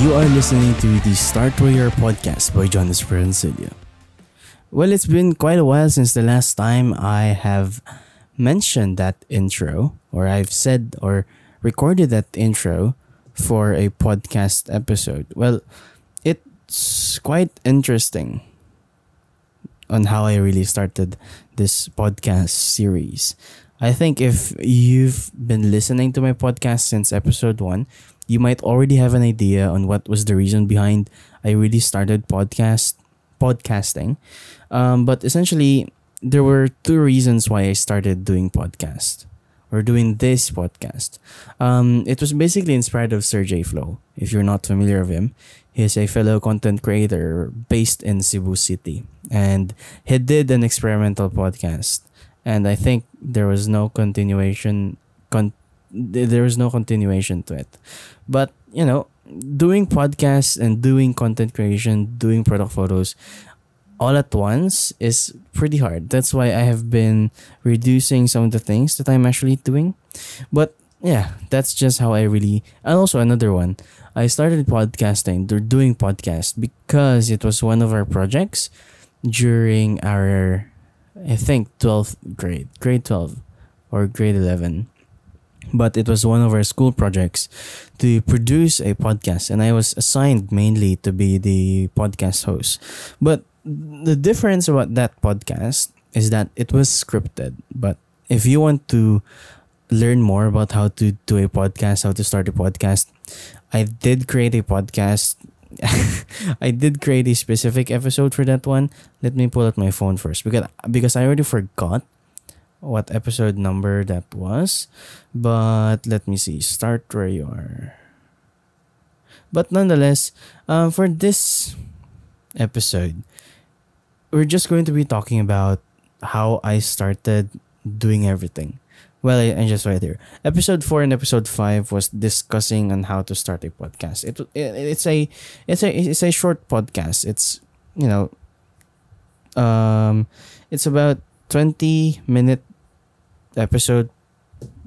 You are listening to the Start Warrior podcast by John Esperancilla. Well, it's been quite a while since the last time I have mentioned that intro, or I've said or recorded that intro for a podcast episode. Well, it's quite interesting on how I really started this podcast series. I think if you've been listening to my podcast since episode one, you might already have an idea on what was the reason behind I really started podcast podcasting. Um, but essentially, there were two reasons why I started doing podcast or doing this podcast. Um, it was basically inspired of Sergey Flow. If you're not familiar with him, he's a fellow content creator based in Cebu City, and he did an experimental podcast. And I think there was no continuation. Con- there was no continuation to it, but you know, doing podcasts and doing content creation, doing product photos, all at once is pretty hard. That's why I have been reducing some of the things that I'm actually doing. But yeah, that's just how I really. And also another one, I started podcasting, they're doing podcast because it was one of our projects during our, I think, 12th grade, grade 12 or grade 11. But it was one of our school projects to produce a podcast, and I was assigned mainly to be the podcast host. But the difference about that podcast is that it was scripted. But if you want to learn more about how to do a podcast, how to start a podcast, I did create a podcast. I did create a specific episode for that one. Let me pull out my phone first because because I already forgot what episode number that was. But let me see. Start where you are. But nonetheless, um, for this episode, we're just going to be talking about how I started doing everything. Well, I, I just right here. Episode four and episode five was discussing on how to start a podcast. It, it it's a it's a it's a short podcast. It's you know, um, it's about twenty minute episode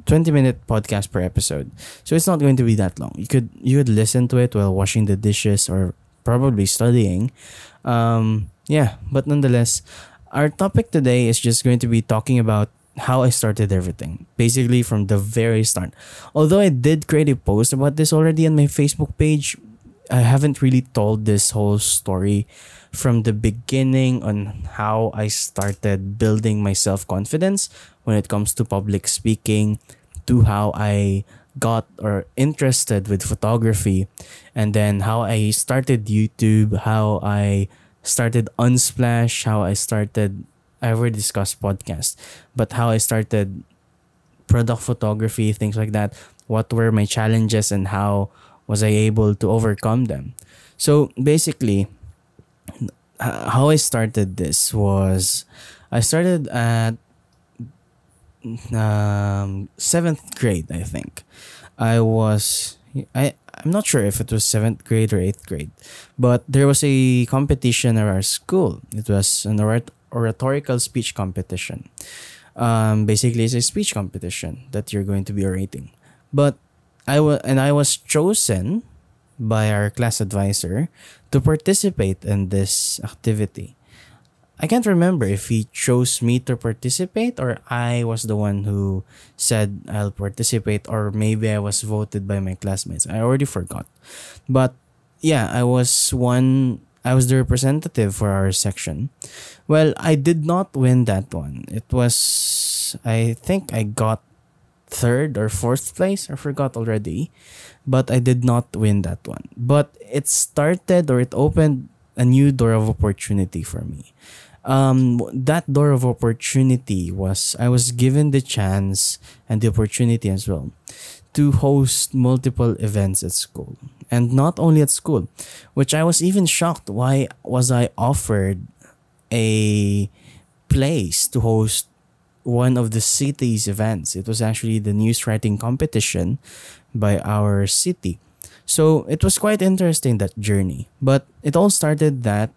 20 minute podcast per episode. So it's not going to be that long. You could you could listen to it while washing the dishes or probably studying. Um yeah, but nonetheless, our topic today is just going to be talking about how I started everything. Basically from the very start. Although I did create a post about this already on my Facebook page, I haven't really told this whole story from the beginning on how I started building my self confidence when it comes to public speaking, to how I got or interested with photography, and then how I started YouTube, how I started Unsplash, how I started. I already discussed podcast, but how I started product photography, things like that. What were my challenges and how was I able to overcome them? So basically, how I started this was I started at um, seventh grade, I think. I was I I'm not sure if it was seventh grade or eighth grade, but there was a competition at our school. It was an orat- oratorical speech competition. Um, basically, it's a speech competition that you're going to be orating. But I was and I was chosen by our class advisor to participate in this activity. I can't remember if he chose me to participate or I was the one who said I'll participate or maybe I was voted by my classmates. I already forgot. But yeah, I was one I was the representative for our section. Well, I did not win that one. It was I think I got third or fourth place. I forgot already. But I did not win that one. But it started or it opened a new door of opportunity for me. Um, that door of opportunity was I was given the chance and the opportunity as well to host multiple events at school. And not only at school, which I was even shocked. Why was I offered a place to host one of the city's events? It was actually the news writing competition by our city. So it was quite interesting that journey. But it all started that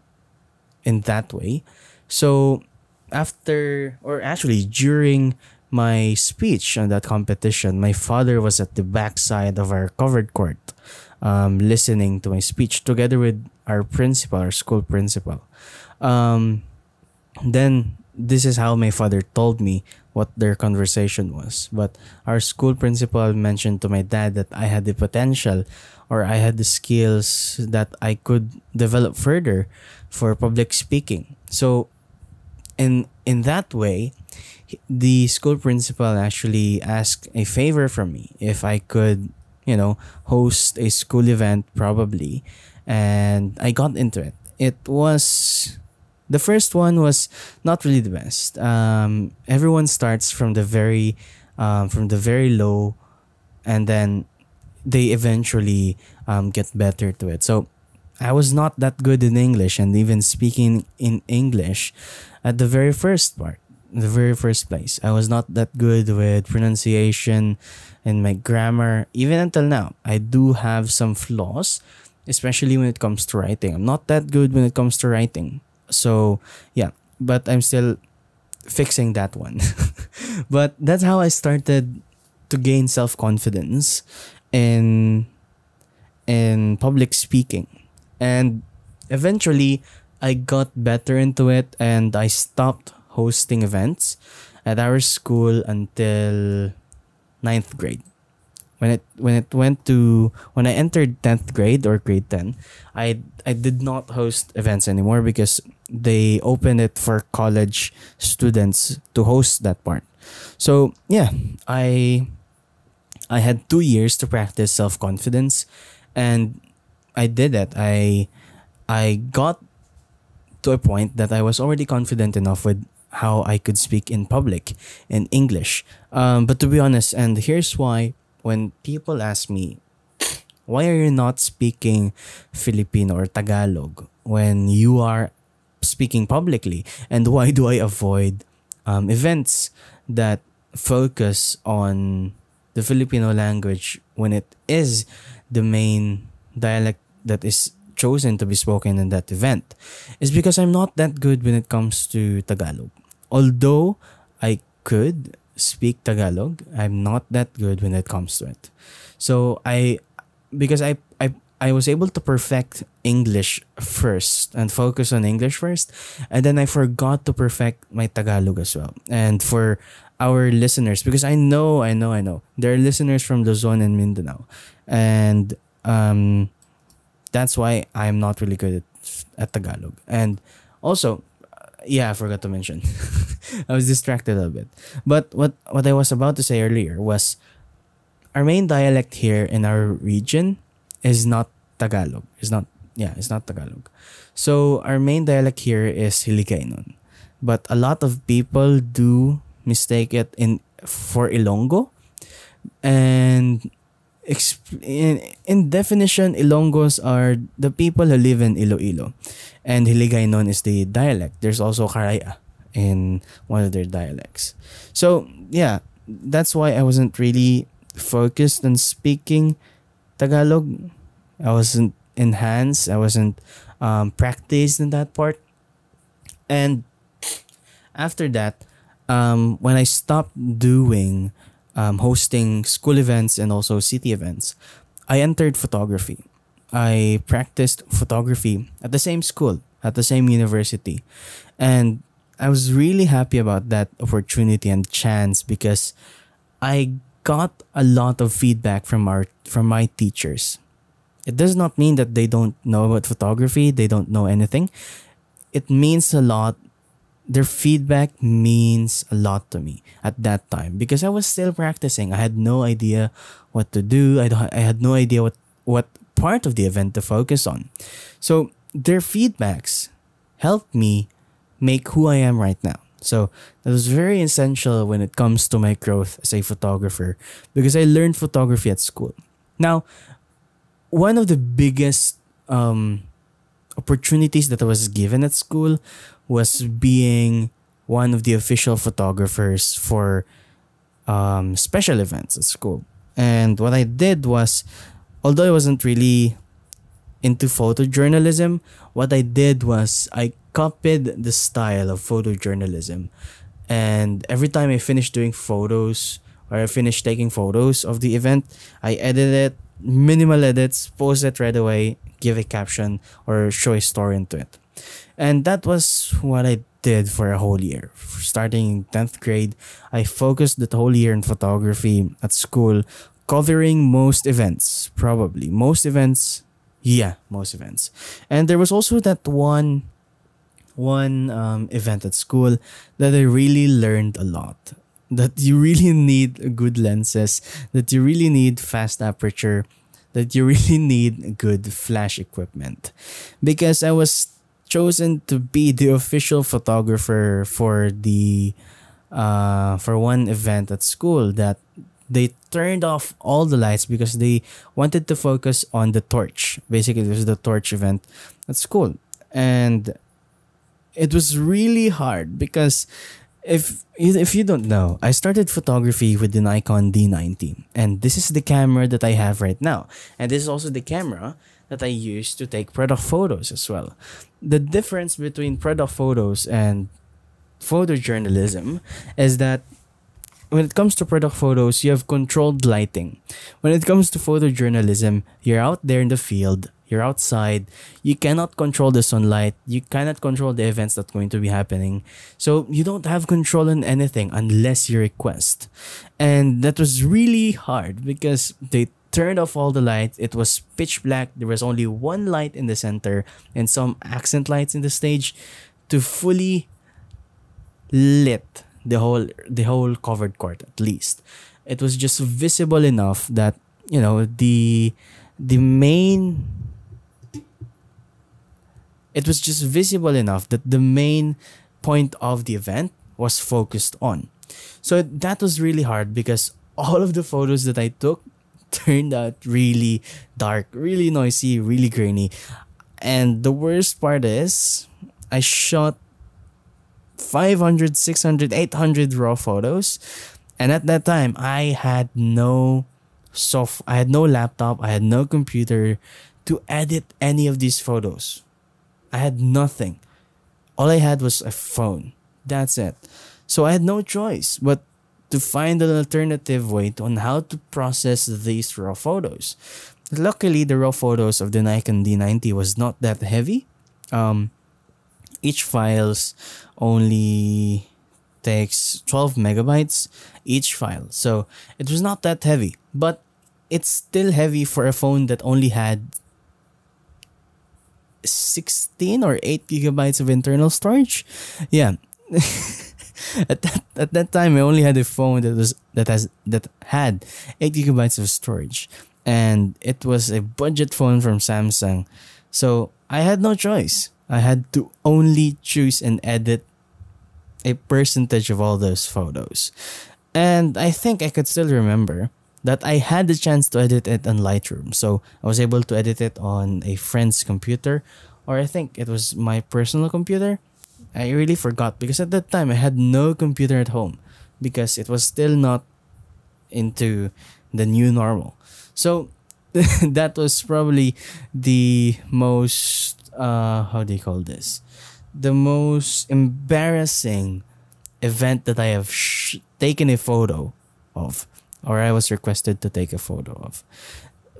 in that way. So after or actually during my speech on that competition, my father was at the backside of our covered court, um, listening to my speech together with our principal, our school principal. Um, then this is how my father told me what their conversation was. But our school principal mentioned to my dad that I had the potential or I had the skills that I could develop further for public speaking. So in in that way, the school principal actually asked a favor from me if I could, you know, host a school event probably and I got into it. It was the first one was not really the best. Um, everyone starts from the very um, from the very low, and then they eventually um, get better to it. So I was not that good in English, and even speaking in English at the very first part, the very first place. I was not that good with pronunciation and my grammar. Even until now, I do have some flaws, especially when it comes to writing. I'm not that good when it comes to writing. So yeah, but I'm still fixing that one. but that's how I started to gain self confidence in in public speaking. And eventually I got better into it and I stopped hosting events at our school until ninth grade when it when it went to when I entered 10th grade or grade 10 I I did not host events anymore because they opened it for college students to host that part. So yeah I I had 2 years to practice self-confidence and I did it. I I got to a point that I was already confident enough with how I could speak in public in English. Um, but to be honest and here's why when people ask me, why are you not speaking Filipino or Tagalog when you are speaking publicly? And why do I avoid um, events that focus on the Filipino language when it is the main dialect that is chosen to be spoken in that event? Is because I'm not that good when it comes to Tagalog. Although I could speak Tagalog. I'm not that good when it comes to it. So I because I I I was able to perfect English first and focus on English first and then I forgot to perfect my Tagalog as well. And for our listeners because I know I know I know there are listeners from Luzon and Mindanao and um that's why I'm not really good at, at Tagalog. And also yeah, I forgot to mention. I was distracted a bit. But what what I was about to say earlier was our main dialect here in our region is not Tagalog. It's not yeah, it's not Tagalog. So our main dialect here is Hiligaynon. But a lot of people do mistake it in for Ilonggo. And in, in definition, Ilonggos are the people who live in Iloilo. And Hiligaynon is the dialect. There's also Karaya in one of their dialects. So, yeah, that's why I wasn't really focused on speaking Tagalog. I wasn't enhanced. I wasn't um, practiced in that part. And after that, um, when I stopped doing um, hosting school events and also city events, I entered photography. I practiced photography at the same school, at the same university. And I was really happy about that opportunity and chance because I got a lot of feedback from our from my teachers. It does not mean that they don't know about photography, they don't know anything. It means a lot their feedback means a lot to me at that time because I was still practicing. I had no idea what to do. I, don't, I had no idea what, what part of the event to focus on. So their feedbacks helped me make who I am right now. So that was very essential when it comes to my growth as a photographer because I learned photography at school. Now, one of the biggest um, opportunities that I was given at school was being one of the official photographers for um, special events at school. And what I did was, although I wasn't really into photojournalism, what I did was I copied the style of photojournalism And every time I finished doing photos or I finished taking photos of the event, I edited it, minimal edits, post it right away, give a caption or show a story into it. And that was what I did for a whole year. Starting in 10th grade, I focused the whole year in photography at school, covering most events, probably. Most events, yeah, most events. And there was also that one one um, event at school that I really learned a lot. That you really need good lenses, that you really need fast aperture, that you really need good flash equipment. Because I was chosen to be the official photographer for the uh, for one event at school that they turned off all the lights because they wanted to focus on the torch. Basically, it was the torch event at school. And it was really hard because if if you don't know, I started photography with the Nikon D90, and this is the camera that I have right now, and this is also the camera that I use to take product photos as well. The difference between product photos and photojournalism is that when it comes to product photos, you have controlled lighting. When it comes to photojournalism, you're out there in the field, you're outside, you cannot control the sunlight, you cannot control the events that's going to be happening. So you don't have control in anything unless you request. And that was really hard because they turned off all the lights. It was pitch black. There was only one light in the center and some accent lights in the stage to fully lit the whole the whole covered court at least. It was just visible enough that you know the the main it was just visible enough that the main point of the event was focused on. So that was really hard because all of the photos that I took turned out really dark, really noisy, really grainy. And the worst part is I shot 500, 600, 800 raw photos. And at that time, I had no soft I had no laptop, I had no computer to edit any of these photos. I had nothing. All I had was a phone. That's it. So I had no choice but to find an alternative way on how to process these raw photos. Luckily, the raw photos of the Nikon D90 was not that heavy. Um, each files only takes 12 megabytes each file. So it was not that heavy, but it's still heavy for a phone that only had 16 or 8 gigabytes of internal storage. Yeah. at that at that time I only had a phone that was that has that had 8 gigabytes of storage and it was a budget phone from Samsung. So I had no choice. I had to only choose and edit a percentage of all those photos. And I think I could still remember that I had the chance to edit it on Lightroom. So I was able to edit it on a friend's computer, or I think it was my personal computer. I really forgot because at that time I had no computer at home because it was still not into the new normal. So that was probably the most uh how do you call this? The most embarrassing event that I have sh- taken a photo of or I was requested to take a photo of.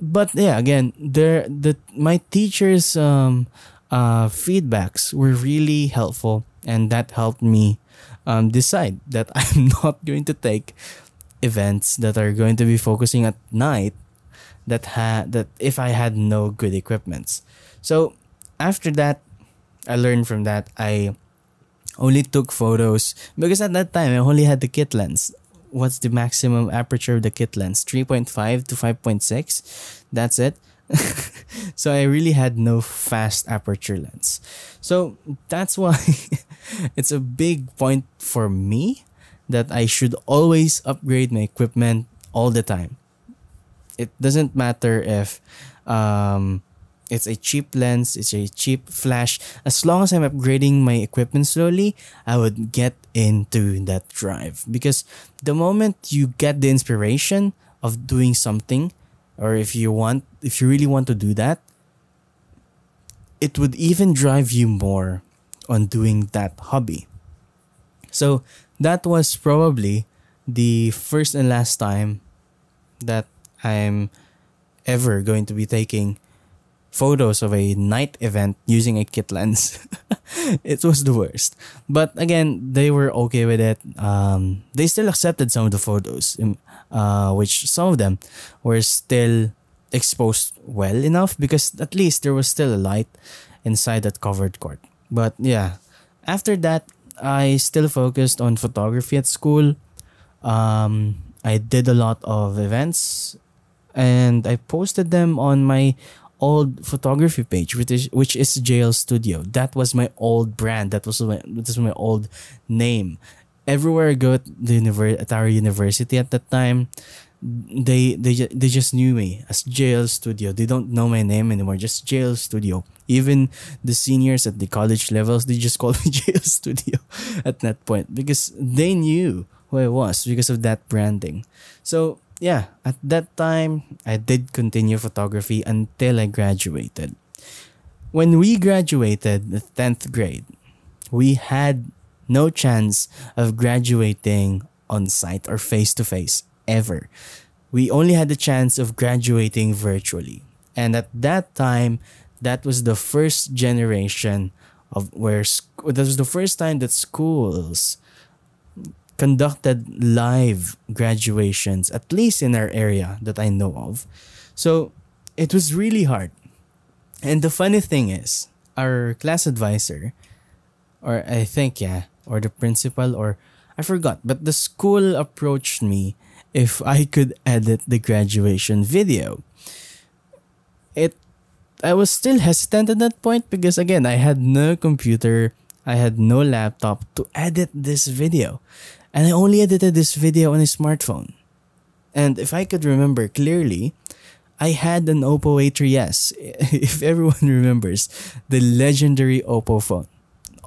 But yeah, again, there the my teachers um uh feedbacks were really helpful and that helped me um decide that I'm not going to take events that are going to be focusing at night that had that if I had no good equipments. So after that I learned from that. I only took photos because at that time I only had the kit lens. What's the maximum aperture of the kit lens? 3.5 to 5.6 that's it so i really had no fast aperture lens so that's why it's a big point for me that i should always upgrade my equipment all the time it doesn't matter if um, it's a cheap lens, it's a cheap flash. As long as I'm upgrading my equipment slowly, I would get into that drive. Because the moment you get the inspiration of doing something, or if you want, if you really want to do that, it would even drive you more on doing that hobby. So that was probably the first and last time that I'm ever going to be taking photos of a night event using a kit lens. it was the worst. But again, they were okay with it. Um, they still accepted some of the photos, um, uh, which some of them were still exposed well enough because at least there was still a light inside that covered court. But yeah, after that, I still focused on photography at school. Um, I did a lot of events and I posted them on my old photography page, which is which is JL Studio. That was my old brand. That was my that was my old name. Everywhere I go at the univer- at our university at that time, they they they just knew me as JL Studio. They don't know my name anymore. Just JL Studio. Even the seniors at the college levels, they just called me JL Studio at that point because they knew who I was because of that branding. So yeah, at that time, I did continue photography until I graduated. When we graduated the 10th grade, we had no chance of graduating on site or face to face ever. We only had the chance of graduating virtually. And at that time, that was the first generation of where that was the first time that schools conducted live graduations, at least in our area that I know of. So it was really hard. And the funny thing is, our class advisor, or I think, yeah, or the principal, or I forgot, but the school approached me if I could edit the graduation video. It I was still hesitant at that point because again, I had no computer, I had no laptop to edit this video. And I only edited this video on a smartphone. And if I could remember clearly, I had an Oppo A3s. If everyone remembers, the legendary Oppo phone.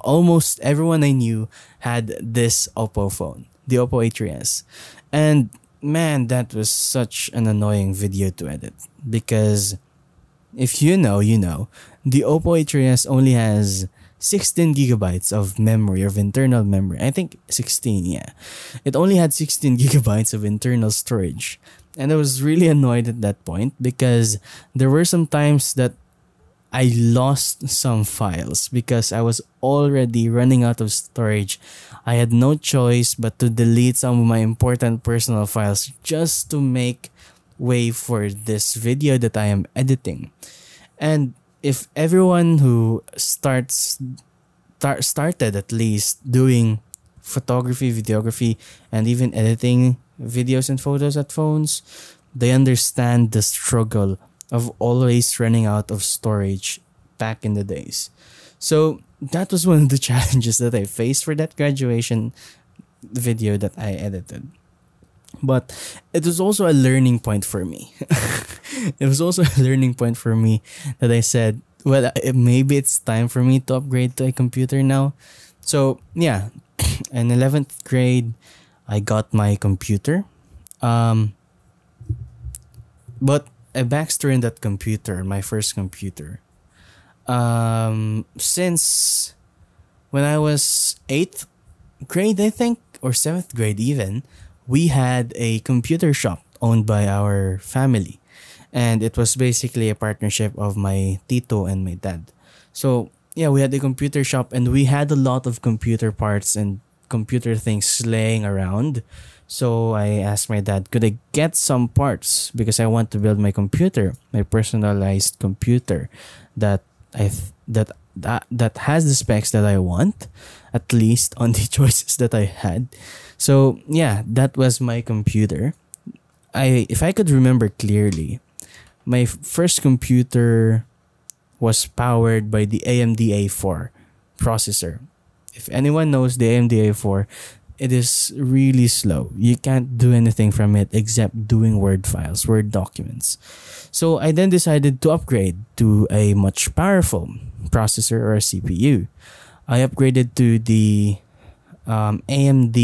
Almost everyone I knew had this Oppo phone, the Oppo A3s. And man, that was such an annoying video to edit because if you know, you know, the Oppo A3s only has 16 gigabytes of memory of internal memory. I think 16, yeah. It only had 16 gigabytes of internal storage. And I was really annoyed at that point because there were some times that I lost some files because I was already running out of storage. I had no choice but to delete some of my important personal files just to make way for this video that I am editing. And if everyone who starts tar- started at least doing photography, videography, and even editing videos and photos at phones, they understand the struggle of always running out of storage back in the days. So that was one of the challenges that I faced for that graduation video that I edited. But it was also a learning point for me. it was also a learning point for me that I said, well, maybe it's time for me to upgrade to a computer now. So, yeah, in 11th grade, I got my computer. Um, but a backstory in that computer, my first computer. Um, since when I was 8th grade, I think, or 7th grade even, we had a computer shop owned by our family and it was basically a partnership of my tito and my dad. So yeah, we had a computer shop and we had a lot of computer parts and computer things laying around. So I asked my dad, could I get some parts because I want to build my computer, my personalized computer that I th- that that that has the specs that I want, at least on the choices that I had. So yeah, that was my computer. I if I could remember clearly, my first computer was powered by the AMD A4 processor. If anyone knows the AMD A4, it is really slow. You can't do anything from it except doing Word files, Word documents. So I then decided to upgrade to a much powerful processor or CPU. I upgraded to the um, AMD.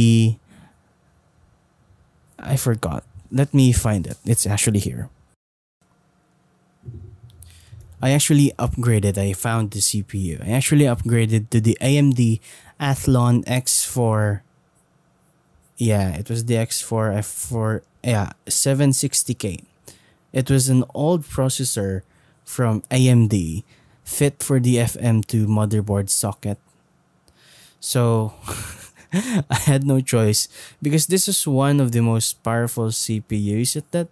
I forgot. Let me find it. It's actually here. I actually upgraded. I found the CPU. I actually upgraded to the AMD Athlon X4 Yeah, it was the X4 F4 yeah, 760K. It was an old processor from AMD fit for the FM2 motherboard socket. So I had no choice because this is one of the most powerful CPUs at that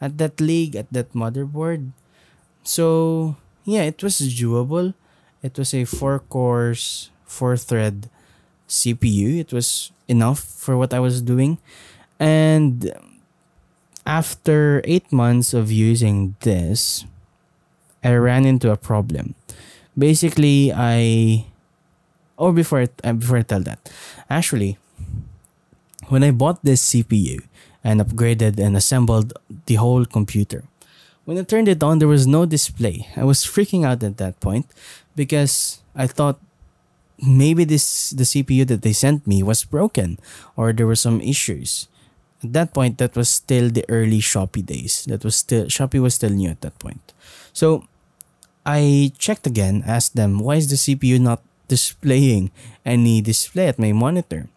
at that league at that motherboard. So yeah, it was doable. It was a four cores, four thread CPU. It was enough for what I was doing. And after eight months of using this, I ran into a problem. Basically, I or before uh, before I tell that, actually, when I bought this CPU and upgraded and assembled the whole computer, when I turned it on, there was no display. I was freaking out at that point because I thought maybe this the CPU that they sent me was broken or there were some issues. At that point, that was still the early Shopee days. That was still Shopee was still new at that point. So I checked again, asked them why is the CPU not displaying any display at my monitor.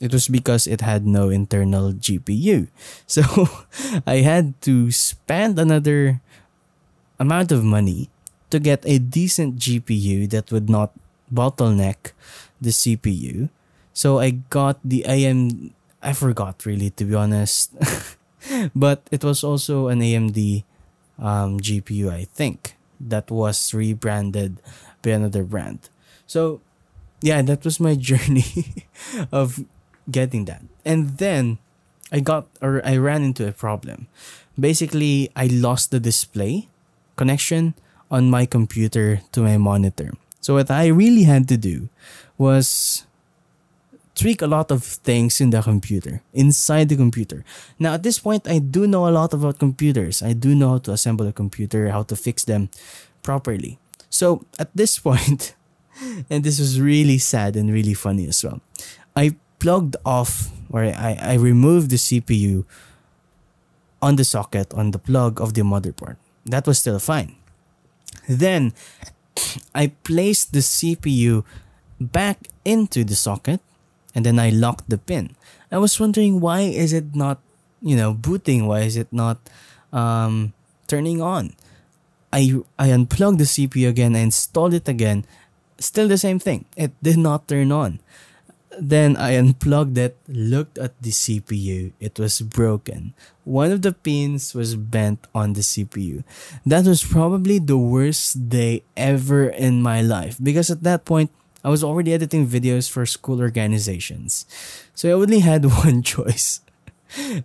It was because it had no internal GPU. So I had to spend another amount of money to get a decent GPU that would not bottleneck the CPU. So I got the AM I forgot really to be honest. but it was also an AMD um, GPU I think that was rebranded by another brand. So yeah, that was my journey of getting that. And then I got or I ran into a problem. Basically, I lost the display connection on my computer to my monitor. So what I really had to do was tweak a lot of things in the computer, inside the computer. Now at this point I do know a lot about computers. I do know how to assemble a computer, how to fix them properly. So at this point, and this was really sad and really funny as well. I plugged off or I, I removed the CPU on the socket on the plug of the motherboard. That was still fine. Then I placed the CPU back into the socket and then I locked the pin. I was wondering why is it not, you know, booting? Why is it not um, turning on? I I unplugged the CPU again, I installed it again, still the same thing. It did not turn on. Then I unplugged it, looked at the CPU. It was broken. One of the pins was bent on the CPU. That was probably the worst day ever in my life because at that point, I was already editing videos for school organizations. So I only had one choice.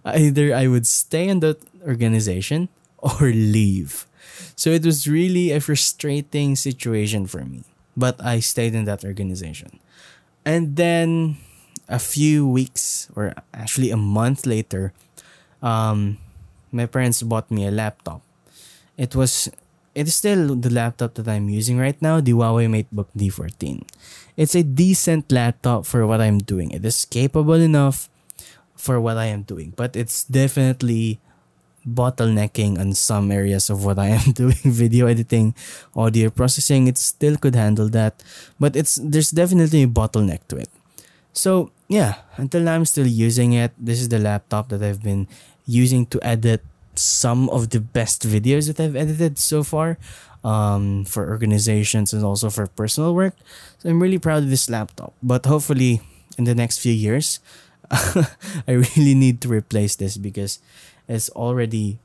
Either I would stay in that organization or leave. So it was really a frustrating situation for me but I stayed in that organization. And then a few weeks, or actually a month later, um, my parents bought me a laptop. It was, it is still the laptop that I'm using right now, the Huawei MateBook D14. It's a decent laptop for what I'm doing. It is capable enough for what I am doing, but it's definitely bottlenecking on some areas of what I am doing video editing audio processing it still could handle that but it's there's definitely a bottleneck to it so yeah until now I'm still using it this is the laptop that I've been using to edit some of the best videos that I've edited so far um, for organizations and also for personal work. So I'm really proud of this laptop but hopefully in the next few years I really need to replace this because it's already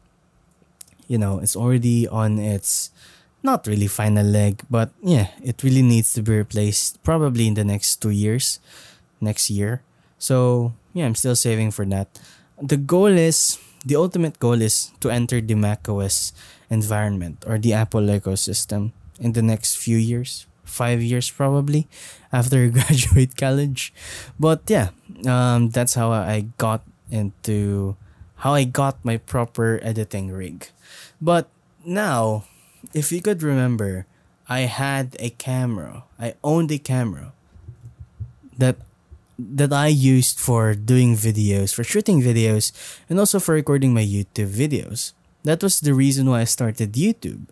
you know it's already on its not really final leg but yeah it really needs to be replaced probably in the next two years next year. So yeah i'm still saving for that the goal is the ultimate goal is to enter the macOS environment or the Apple ecosystem in the next few years, five years probably, after I graduate college. But yeah, um, that's how I got into how I got my proper editing rig. But now, if you could remember, I had a camera. I owned a camera that that I used for doing videos, for shooting videos, and also for recording my YouTube videos. That was the reason why I started YouTube.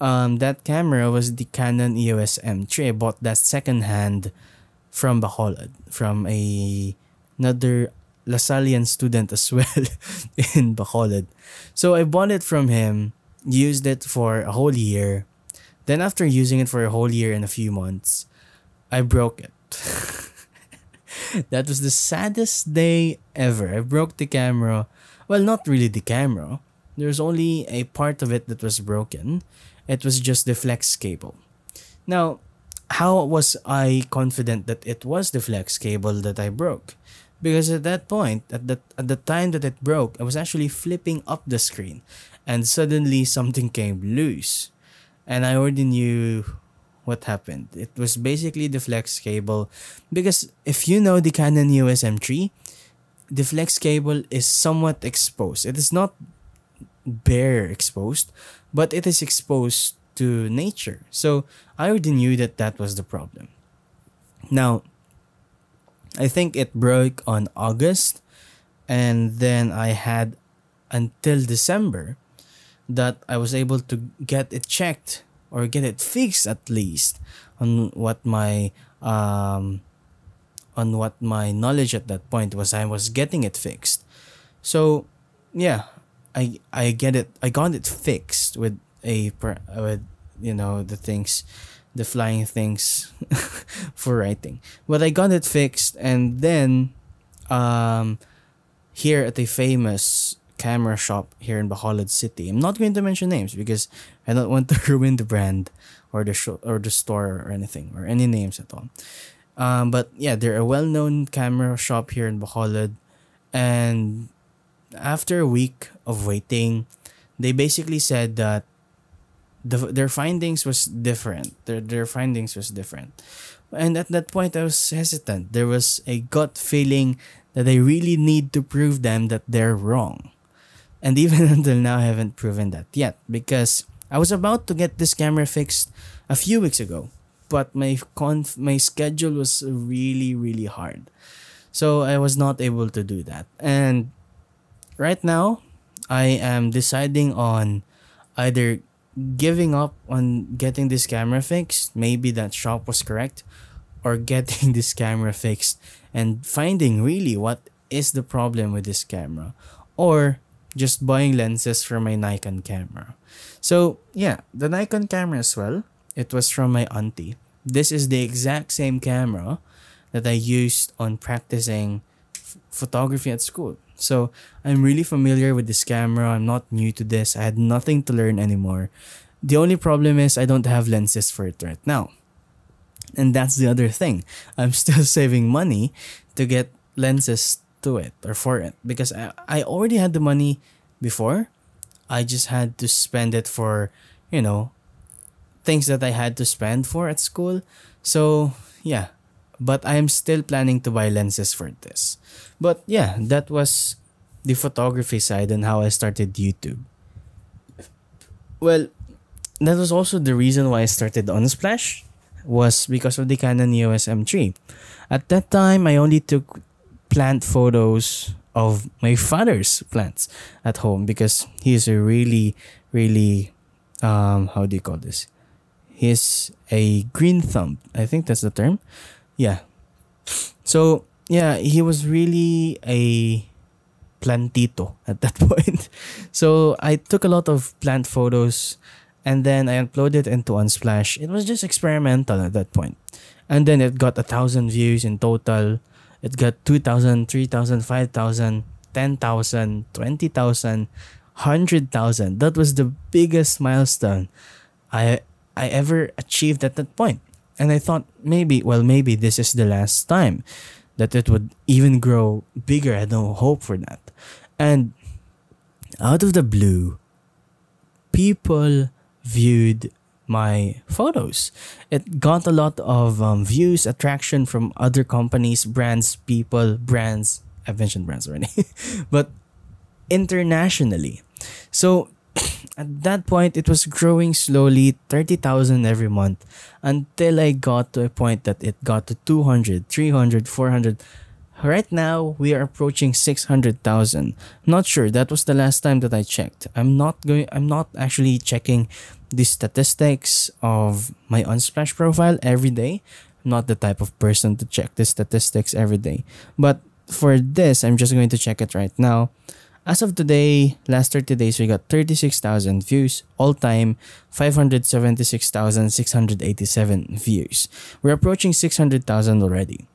Um, that camera was the Canon EOS M3. I bought that secondhand from Bacolod, from a another Lasallian student as well in Bacolod. So I bought it from him, used it for a whole year. Then after using it for a whole year and a few months, I broke it. that was the saddest day ever. I broke the camera. Well, not really the camera. There's only a part of it that was broken. It was just the flex cable. Now, how was I confident that it was the flex cable that I broke? Because at that point, at the at the time that it broke, I was actually flipping up the screen and suddenly something came loose. And I already knew what happened. It was basically the flex cable because if you know the Canon EOS M3, the flex cable is somewhat exposed. It is not bare exposed, but it is exposed to nature. So I already knew that that was the problem. Now, I think it broke on August, and then I had until December that I was able to get it checked or get it fixed at least on what my um on what my knowledge at that point was I was getting it fixed. So yeah, I I get it I got it fixed with a with you know the things the flying things for writing. But I got it fixed and then um here at a famous camera shop here in Bacolod City. I'm not going to mention names because I don't want to ruin the brand or the show or the store or anything or any names at all. Um, but yeah, they're a well-known camera shop here in Bacolod, and after a week of waiting, they basically said that the, their findings was different. Their their findings was different. And at that point I was hesitant. There was a gut feeling that I really need to prove them that they're wrong. And even until now I haven't proven that yet because I was about to get this camera fixed a few weeks ago, but my conf- my schedule was really really hard. So I was not able to do that. And right now I am deciding on either giving up on getting this camera fixed, maybe that shop was correct, or getting this camera fixed and finding really what is the problem with this camera, or just buying lenses for my Nikon camera. So, yeah, the Nikon camera as well, it was from my auntie. This is the exact same camera that I used on practicing f- photography at school. So I'm really familiar with this camera. I'm not new to this. I had nothing to learn anymore. The only problem is I don't have lenses for it right now. And that's the other thing. I'm still saving money to get lenses to it or for it because I, I already had the money before. I just had to spend it for, you know, things that I had to spend for at school. So, yeah, but I am still planning to buy lenses for this. But yeah, that was the photography side and how I started YouTube. Well, that was also the reason why I started Unsplash was because of the Canon EOS M3. At that time, I only took plant photos of my father's plants at home because he's a really, really, um, how do you call this? He's a green thumb. I think that's the term. Yeah. So yeah, he was really a plantito at that point. So I took a lot of plant photos and then I uploaded into Unsplash. It was just experimental at that point. And then it got a thousand views in total. It got 2,000, 3,000, 5,000, 10,000, 20,000, 100,000. That was the biggest milestone I I ever achieved at that point. And I thought maybe, well, maybe this is the last time that it would even grow bigger. I don't hope for that. And out of the blue, people viewed my photos. It got a lot of um, views, attraction from other companies, brands, people, brands. I've mentioned brands already, but internationally. So at that point, it was growing slowly, 30,000 every month, until I got to a point that it got to 200, 300, 400. Right now, we are approaching 600,000. Not sure, that was the last time that I checked. I'm not going I'm not actually checking the statistics of my Unsplash profile every day. I'm not the type of person to check the statistics every day. But for this, I'm just going to check it right now. As of today, last 30 days, we got 36,000 views. All time, 576,687 views. We're approaching 600,000 already.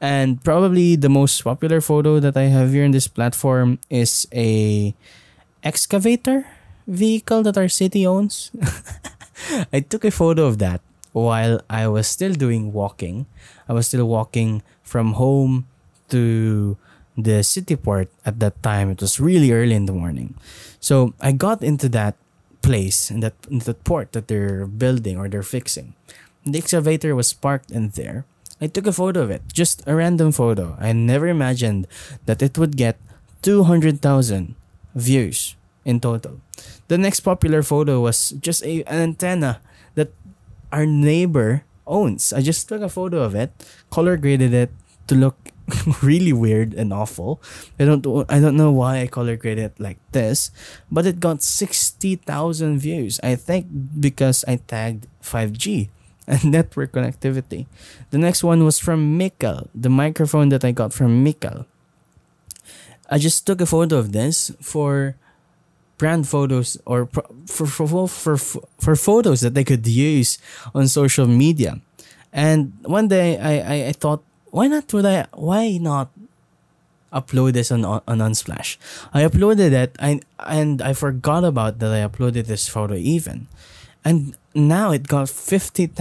And probably the most popular photo that I have here in this platform is a excavator vehicle that our city owns. I took a photo of that while I was still doing walking. I was still walking from home to the city port at that time. It was really early in the morning. So I got into that place in that in that port that they're building or they're fixing. The excavator was parked in there. I took a photo of it, just a random photo. I never imagined that it would get 200,000 views in total. The next popular photo was just a, an antenna that our neighbor owns. I just took a photo of it, color graded it to look really weird and awful. I don't I don't know why I color graded it like this, but it got 60,000 views. I think because I tagged 5G and network connectivity. The next one was from Mikkel, the microphone that I got from Mikkel. I just took a photo of this for brand photos or for for, for, for, photos that they could use on social media. And one day I, I, I thought why not would I why not upload this on on Unsplash? I uploaded it and and I forgot about that I uploaded this photo even. And now it got 50,000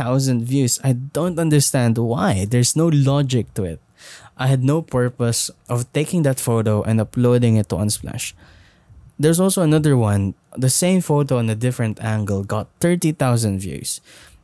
views. I don't understand why. There's no logic to it. I had no purpose of taking that photo and uploading it to Unsplash. There's also another one, the same photo on a different angle got 30,000 views.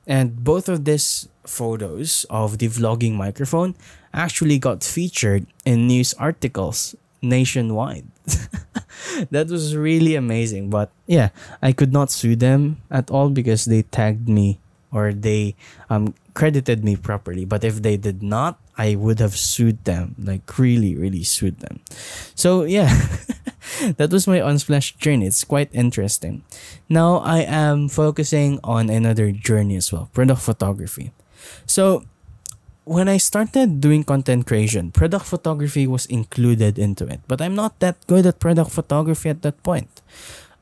And both of these photos of the vlogging microphone actually got featured in news articles nationwide. that was really amazing. But yeah, I could not sue them at all because they tagged me or they um, credited me properly. But if they did not, I would have sued them, like really, really sued them. So yeah, that was my Unsplash journey. It's quite interesting. Now I am focusing on another journey as well, product photography. So when I started doing content creation, product photography was included into it. But I'm not that good at product photography at that point.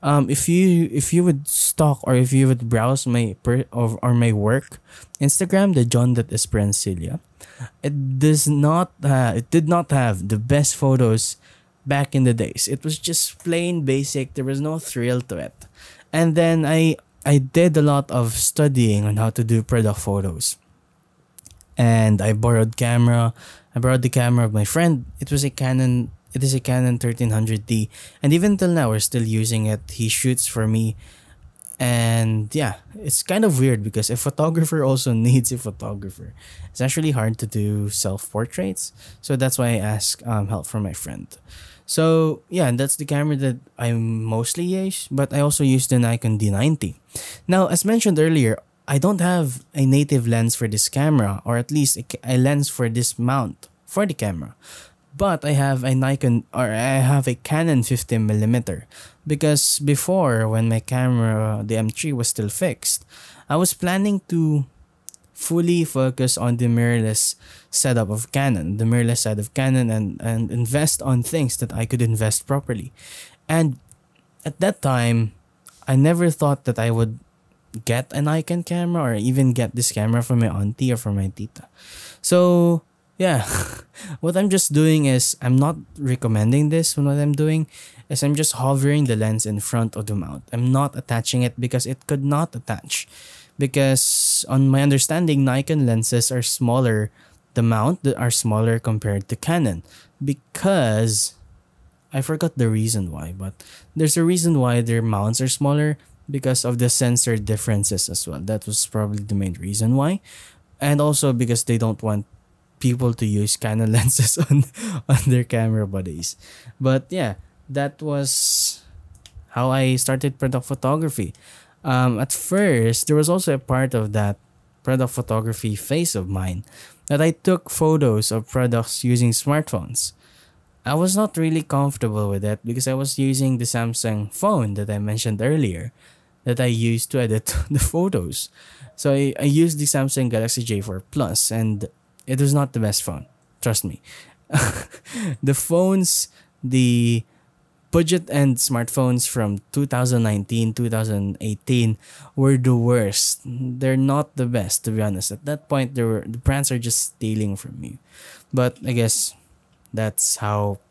Um, if you if you would stalk or if you would browse my per, or, or my work, Instagram, the John that is Esperancilla, it does not uh, it did not have the best photos back in the days. It was just plain basic. There was no thrill to it. And then I I did a lot of studying on how to do product photos and I borrowed camera. I borrowed the camera of my friend. It was a Canon. It is a Canon 1300D, and even till now we're still using it. He shoots for me, and yeah, it's kind of weird because a photographer also needs a photographer. It's actually hard to do self portraits, so that's why I ask um, help from my friend. So yeah, that's the camera that I mostly use, but I also use the Nikon D90. Now, as mentioned earlier, I don't have a native lens for this camera, or at least a, a lens for this mount for the camera. But I have a Nikon or I have a Canon 15mm because before when my camera the M3 was still fixed, I was planning to fully focus on the mirrorless setup of Canon, the mirrorless side of Canon and and invest on things that I could invest properly. And at that time, I never thought that I would get an Nikon camera or even get this camera from my auntie or from my tita. So yeah, what I'm just doing is I'm not recommending this. What I'm doing is I'm just hovering the lens in front of the mount. I'm not attaching it because it could not attach. Because on my understanding, Nikon lenses are smaller. The mount are smaller compared to Canon because I forgot the reason why, but there's a reason why their mounts are smaller because of the sensor differences as well. That was probably the main reason why. And also because they don't want people to use Canon lenses on on their camera bodies. But yeah, that was how I started product photography. Um, at first, there was also a part of that product photography phase of mine that I took photos of products using smartphones. I was not really comfortable with it because I was using the Samsung phone that I mentioned earlier that I used to edit the photos. So I, I used the Samsung Galaxy J4 Plus and it was not the best phone. Trust me. the phones, the budget and smartphones from 2019, 2018 were the worst. They're not the best, to be honest. At that point, they were the brands are just stealing from you. But I guess that's how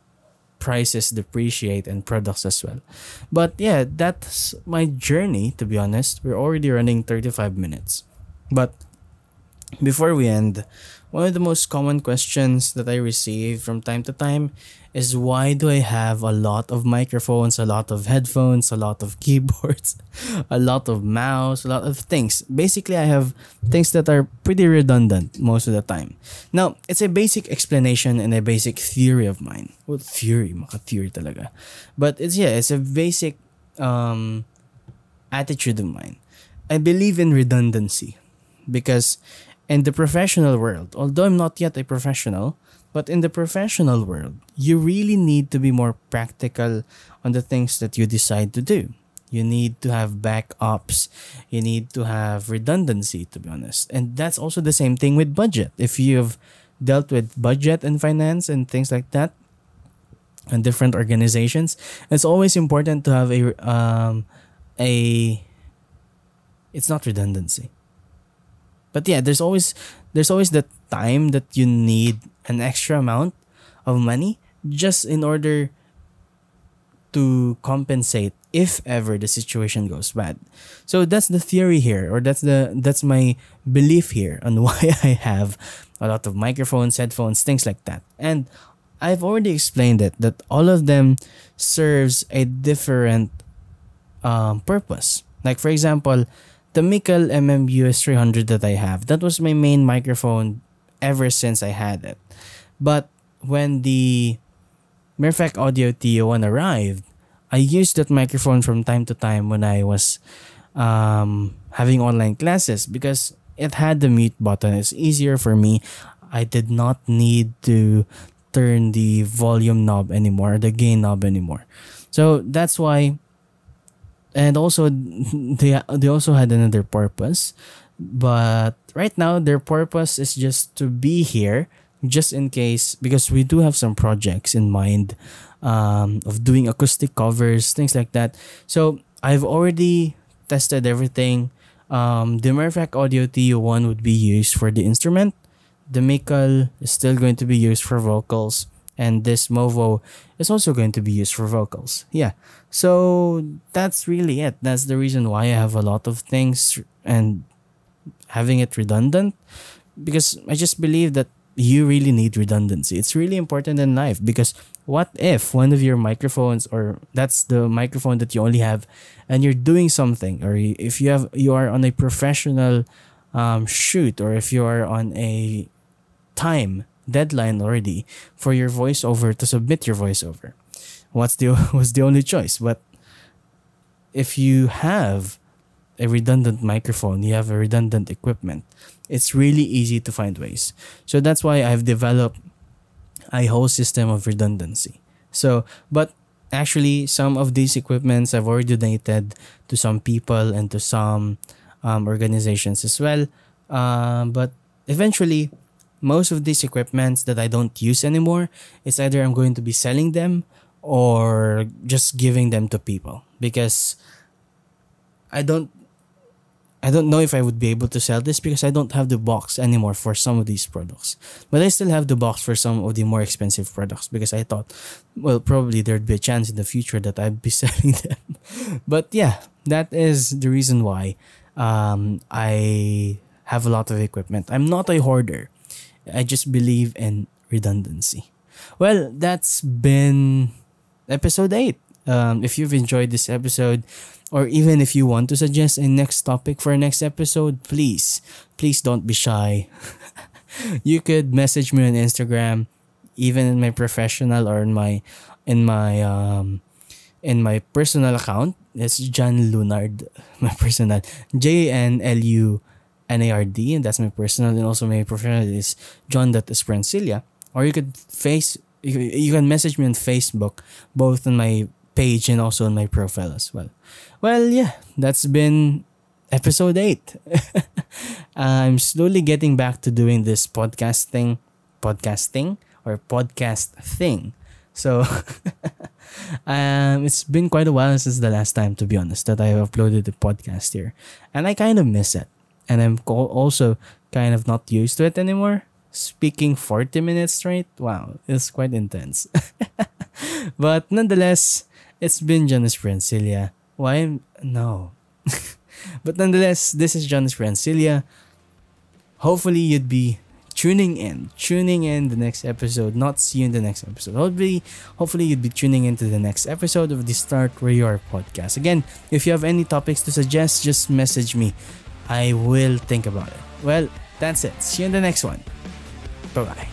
prices depreciate and products as well. But yeah, that's my journey, to be honest. We're already running 35 minutes. But before we end, one of the most common questions that I receive from time to time is why do I have a lot of microphones, a lot of headphones, a lot of keyboards, a lot of mouse, a lot of things. Basically, I have things that are pretty redundant most of the time. Now, it's a basic explanation and a basic theory of mine. Well, theory, maka theory talaga. But it's yeah, it's a basic um, attitude of mine. I believe in redundancy because in the professional world, although I'm not yet a professional, but in the professional world, you really need to be more practical on the things that you decide to do. You need to have backups. You need to have redundancy, to be honest. And that's also the same thing with budget. If you've dealt with budget and finance and things like that, and different organizations, it's always important to have a um, a. It's not redundancy but yeah, there's always there's always the time that you need an extra amount of money just in order to compensate if ever the situation goes bad. So that's the theory here or that's the that's my belief here on why I have a lot of microphones, headphones, things like that. And I've already explained it that all of them serves a different um, purpose. Like for example, the Mikkel MMUS 300 that I have, that was my main microphone ever since I had it. But when the Mirfak Audio TU1 arrived, I used that microphone from time to time when I was um, having online classes because it had the mute button. It's easier for me. I did not need to turn the volume knob anymore, the gain knob anymore. So that's why and also they they also had another purpose but right now their purpose is just to be here just in case because we do have some projects in mind um, of doing acoustic covers things like that so i've already tested everything um, the Mirfak Audio TU1 would be used for the instrument the Mikkel is still going to be used for vocals and this Movo is also going to be used for vocals. Yeah. So that's really it. That's the reason why I have a lot of things and having it redundant because I just believe that you really need redundancy. It's really important in life because what if one of your microphones or that's the microphone that you only have and you're doing something or if you have you are on a professional um, shoot or if you are on a time deadline already for your voiceover to submit your voiceover. What's the was the only choice? But if you have a redundant microphone, you have a redundant equipment, it's really easy to find ways. So that's why I've developed a whole system of redundancy. So, but actually, some of these equipments I've already donated to some people and to some um, organizations as well. Um, but eventually, most of these equipments that I don't use anymore, it's either I'm going to be selling them or just giving them to people because I don't I don't know if I would be able to sell this because I don't have the box anymore for some of these products. But I still have the box for some of the more expensive products because I thought, well, probably there'd be a chance in the future that I'd be selling them. but yeah, that is the reason why um, I have a lot of equipment. I'm not a hoarder. I just believe in redundancy. Well, that's been episode 8. Um, if you've enjoyed this episode, or even if you want to suggest a next topic for a next episode, please, please don't be shy. you could message me on Instagram, even in my professional or in my in my um in my personal account. It's John Lunard, my personal J N L U N-A-R-D, and that's my personal, and also my professional is John John.Esperancilla. Or you could face, you, you can message me on Facebook, both on my page and also on my profile as well. Well, yeah, that's been episode 8. I'm slowly getting back to doing this podcasting, podcasting, or podcast thing. So um, it's been quite a while since the last time, to be honest, that I have uploaded the podcast here, and I kind of miss it. And I'm also kind of not used to it anymore. Speaking 40 minutes straight, wow, it's quite intense. but nonetheless, it's been John Esperancilla. Why? No. but nonetheless, this is John Esperancilla. Hopefully, you'd be tuning in, tuning in the next episode, not see you in the next episode. Hopefully, hopefully you'd be tuning into the next episode of the Start Where You Are podcast. Again, if you have any topics to suggest, just message me. I will think about it. Well, that's it. See you in the next one. Bye bye.